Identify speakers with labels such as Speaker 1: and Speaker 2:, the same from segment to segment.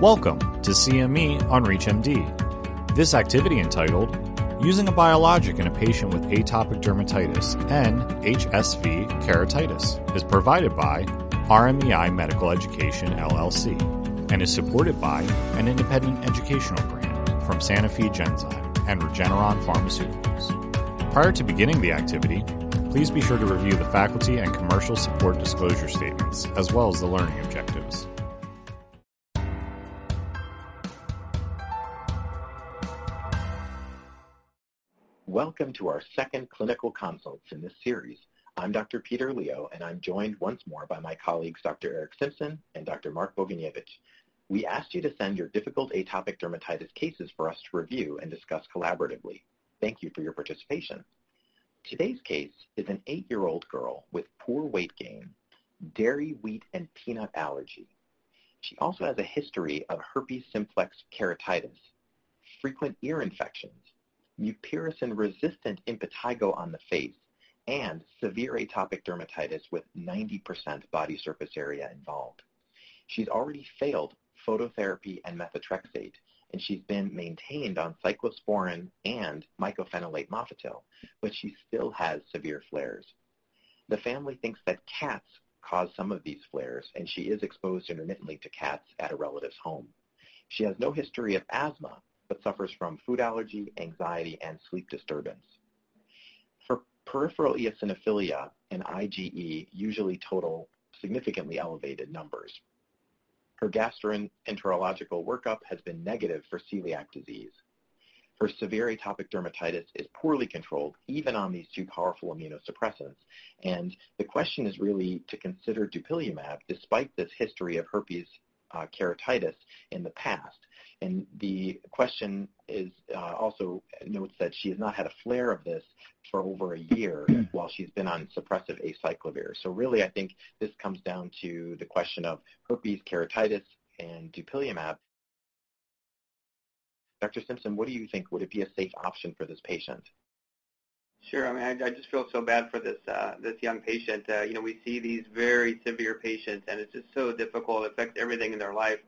Speaker 1: Welcome to CME on ReachMD. This activity entitled Using a Biologic in a Patient with Atopic Dermatitis and HSV Keratitis is provided by RMEI Medical Education LLC and is supported by an independent educational grant from Sanofi Genzyme and Regeneron Pharmaceuticals. Prior to beginning the activity, please be sure to review the faculty and commercial support disclosure statements as well as the learning objectives.
Speaker 2: Welcome to our second clinical consults in this series. I'm Dr. Peter Lio, and I'm joined once more by my colleagues Dr. Eric Simpson and Dr. Mark Boguniewicz. We asked you to send your difficult atopic dermatitis cases for us to review and discuss collaboratively. Thank you for your participation. Today's case is an eight-year-old girl with poor weight gain, dairy, wheat, and peanut allergy. She also has a history of herpes simplex keratitis, frequent ear infections, mupirocin-resistant impetigo on the face, and severe atopic dermatitis with 90% body surface area involved. She's already failed phototherapy and methotrexate, and she's been maintained on cyclosporin and mycophenolate mofetil, but she still has severe flares. The family thinks that cats cause some of these flares, and she is exposed intermittently to cats at a relative's home. She has no history of asthma, but suffers from food allergy, anxiety, and sleep disturbance. For peripheral eosinophilia and IgE usually total significantly elevated numbers. Her gastroenterological workup has been negative for celiac disease. Her severe atopic dermatitis is poorly controlled, even on these two powerful immunosuppressants. And the question is really to consider dupilumab, despite this history of herpes uh, keratitis in the past. And the question is uh, also notes that she has not had a flare of this for over a year while she's been on suppressive acyclovir. So really, I think this comes down to the question of herpes keratitis and dupilumab. Dr. Simpson, what do you think? Would it be a safe option for this patient?
Speaker 3: Sure. I mean, I, I just feel so bad for this uh, this young patient. Uh, you know, we see these very severe patients, and it's just so difficult. It affects everything in their life.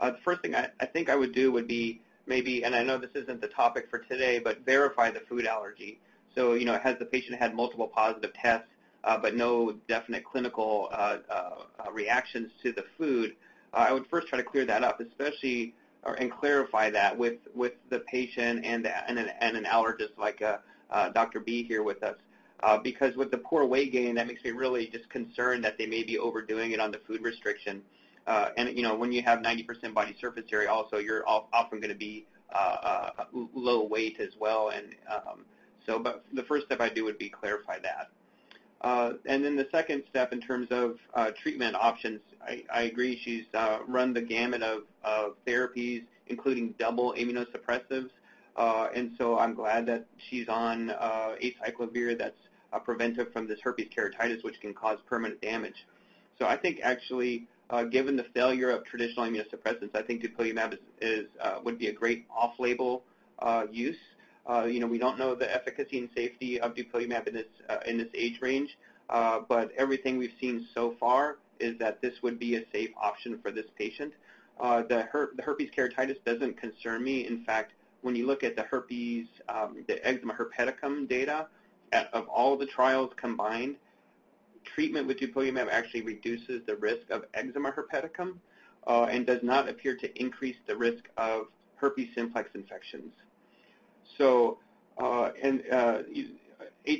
Speaker 3: Uh, the first thing I, I think I would do would be maybe, and I know this isn't the topic for today, but verify the food allergy. So, you know, has the patient had multiple positive tests, uh, but no definite clinical uh, uh, reactions to the food? Uh, I would first try to clear that up, especially or, and clarify that with, with the patient and, and, an, and an allergist like uh, uh, Dr. B here with us. Uh, because with the poor weight gain, that makes me really just concerned that they may be overdoing it on the food restriction. Uh, and you know, when you have 90% body surface area, also you're often going to be uh, uh, low weight as well. And um, so, but the first step I do would be clarify that. Uh, and then the second step in terms of uh, treatment options, I, I agree. She's uh, run the gamut of, of therapies, including double immunosuppressives. and so I'm glad that she's on acyclovir that's a preventive from this herpes keratitis, which can cause permanent damage. So I think actually uh, given the failure of traditional immunosuppressants, I think dupilumab is, is uh, would be a great off-label uh, use. Uh, you know, we don't know the efficacy and safety of dupilumab in this uh, in this age range, uh, but everything we've seen so far is that this would be a safe option for this patient. the, her the herpes keratitis doesn't concern me. In fact, when you look at the herpes, um, the eczema herpeticum data, at, of all the trials combined, treatment with dupilumab actually reduces the risk of eczema herpeticum uh, and does not appear to increase the risk of herpes simplex infections. So, uh, and uh,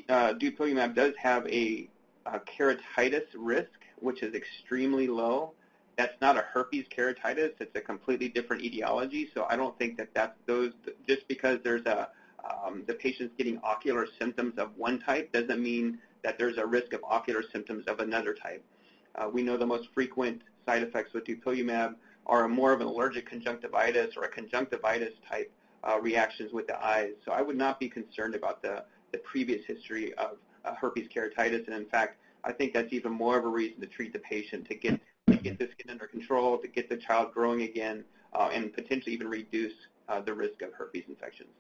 Speaker 3: uh dupilumab does have a, a, keratitis risk, which is extremely low. That's not a herpes keratitis. It's a completely different etiology. So I don't think that that's those, just because there's a, um, the patient's getting ocular symptoms of one type doesn't mean that there's a risk of ocular symptoms of another type. Uh, we know the most frequent side effects with dupilumab are more of an allergic conjunctivitis or a conjunctivitis type uh, reactions with the eyes. So I would not be concerned about the, the previous history of uh, herpes keratitis. And in fact, I think that's even more of a reason to treat the patient to get, to get this skin under control, to get the child growing again, uh, and potentially even reduce uh, the risk of herpes infections.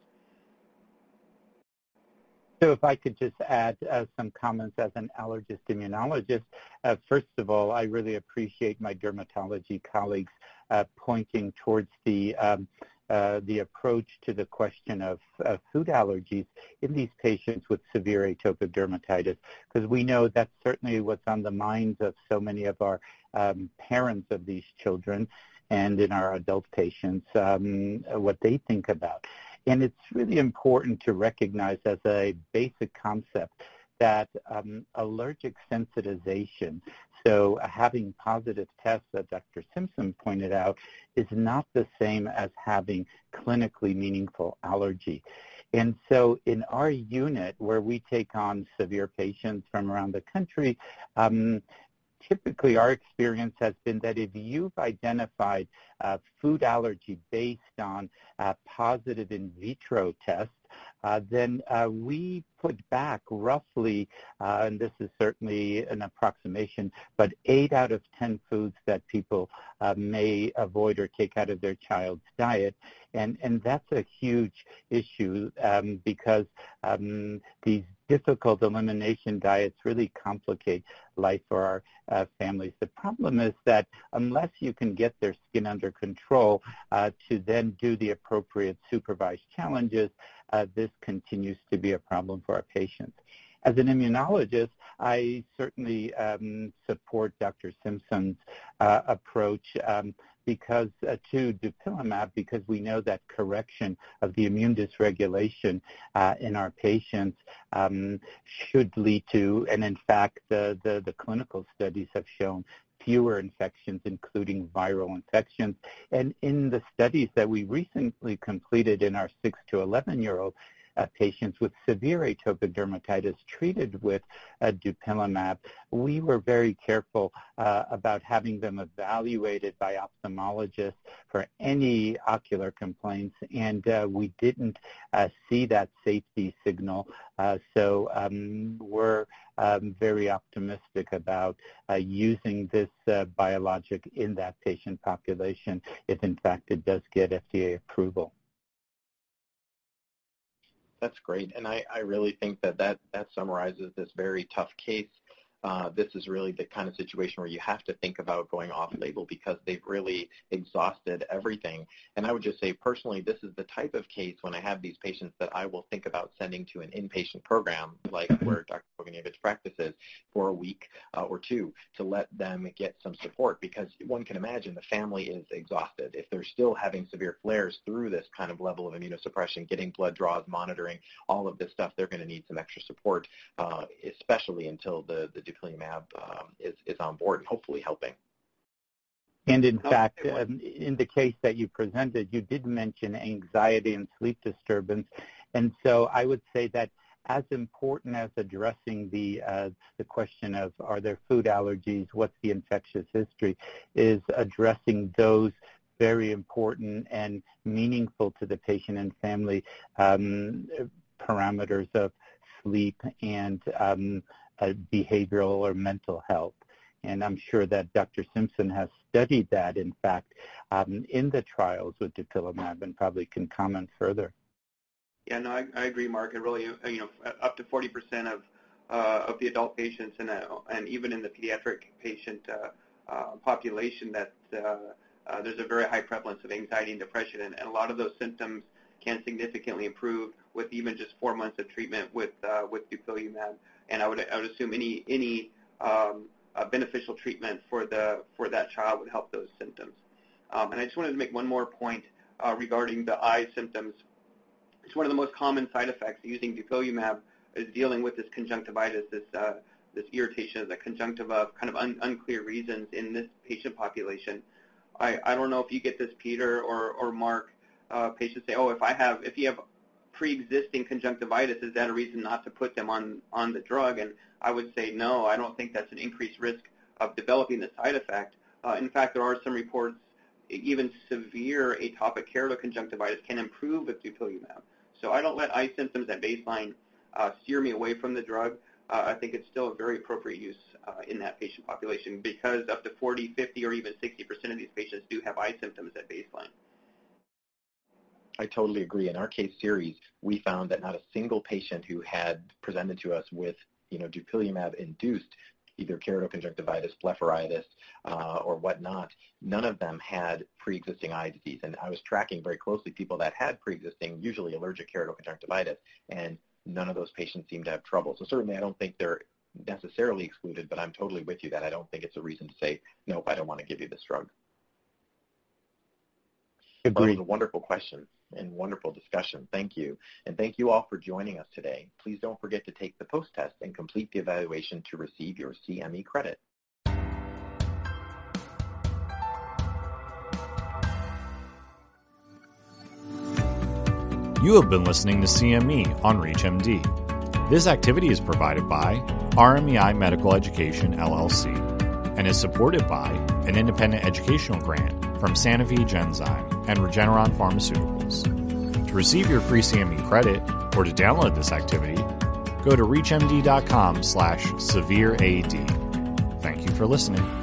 Speaker 4: So if I could just add uh, some comments as an allergist immunologist, uh, first of all, I really appreciate my dermatology colleagues uh, pointing towards the um, uh, the approach to the question of uh, food allergies in these patients with severe atopic dermatitis, because we know that's certainly what's on the minds of so many of our um, parents of these children and in our adult patients, um, what they think about. And it's really important to recognize as a basic concept that um, allergic sensitization, so having positive tests that Dr. Simpson pointed out, is not the same as having clinically meaningful allergy. And so in our unit, where we take on severe patients from around the country, um, typically our experience has been that if you've identified uh, food allergy based on uh, positive in vitro tests, then uh, we put back roughly, uh, and this is certainly an approximation, but 8 out of 10 foods that people uh, may avoid or take out of their child's diet. And, and that's a huge issue um, because um, these difficult elimination diets really complicate life for our uh, families. The problem is that unless you can get their skin under control uh, to then do the appropriate supervised challenges, uh, this continues to be a problem for our patients. As an immunologist, I certainly um, support Dr. Simpson's uh, approach um, because uh, to dupilumab because we know that correction of the immune dysregulation uh, in our patients um, should lead to, and in fact, the, the, the clinical studies have shown fewer infections, including viral infections. And in the studies that we recently completed in our 6 to 11-year-old uh, patients with severe atopic dermatitis treated with uh, dupilumab, we were very careful uh, about having them evaluated by ophthalmologists for any ocular complaints, and uh, we didn't uh, see that safety signal. Uh, so um, we're um, very optimistic about using this biologic in that patient population if, in fact, it does get FDA approval.
Speaker 2: That's great. And I, I really think that, that that summarizes this very tough case uh, this is really the kind of situation where you have to think about going off-label because they've really exhausted everything. And I would just say personally, this is the type of case when I have these patients that I will think about sending to an inpatient program like where Dr. Boguniewicz practices for a week uh, or two to let them get some support because one can imagine the family is exhausted. If they're still having severe flares through this kind of level of immunosuppression, getting blood draws, monitoring, all of this stuff, they're going to need some extra support, uh, especially until the, the dupilumab um, is, is on board and hopefully helping.
Speaker 4: And in fact, um, in the case that you presented, you did mention anxiety and sleep disturbance. And so I would say that as important as addressing the uh, the question of are there food allergies, what's the infectious history, is addressing those very important and meaningful to the patient and family um, parameters of sleep and um, behavioral or mental health. And I'm sure that Dr. Simpson has studied that, in fact, um, in the trials with dupilumab and probably can comment further.
Speaker 3: Yeah, no, I, I agree, Mark. It really, uh, you know, up to 40% of uh, of the adult patients and uh, and even in the pediatric patient uh, uh, population, that uh, there's a very high prevalence of anxiety and depression, and, and, a lot of those symptoms can significantly improve with even just four months of treatment with with dupilumab and I would I would assume any any um, uh, beneficial treatment for the for that child would help those symptoms. Um, and I just wanted to make one more point uh, regarding the eye symptoms. It's one of the most common side effects using dupilumab is dealing with this conjunctivitis, this uh, this irritation of the conjunctiva of kind of un unclear reasons in this patient population. I, I don't know if you get this, Peter or, or Mark. Uh, patients say, oh, if I have, if you have pre-existing conjunctivitis, is that a reason not to put them on, on the drug? And I would say no, I don't think that's an increased risk of developing the side effect. Uh, in fact, there are some reports even severe atopic keratoconjunctivitis can improve with dupilumab. So I don't let eye symptoms at baseline uh, steer me away from the drug. Uh, I think it's still a very appropriate use uh, in that patient population because up to 40, 50, or even 60% of these patients do have eye symptoms at baseline.
Speaker 2: I totally agree. In our case series, we found that not a single patient who had presented to us with, you know, dupilumab-induced either keratoconjunctivitis, blepharitis, uh, or whatnot, none of them had pre-existing eye disease. And I was tracking very closely people that had pre-existing, usually allergic keratoconjunctivitis, and none of those patients seemed to have trouble. So certainly I don't think they're necessarily excluded, but I'm totally with you that I don't think it's a reason to say, nope, I don't want to give you this drug. Well, that was a wonderful question and wonderful discussion. Thank you. And thank you all for joining us today. Please don't forget to take the post-test and complete the evaluation to receive your CME credit.
Speaker 1: You have been listening to CME on ReachMD. This activity is provided by RMEI Medical Education, LLC, and is supported by an independent educational grant from Sanofi Genzyme and Regeneron Pharmaceuticals. To receive your free CME credit or to download this activity, go to reachmd.com slash severe AD. Thank you for listening.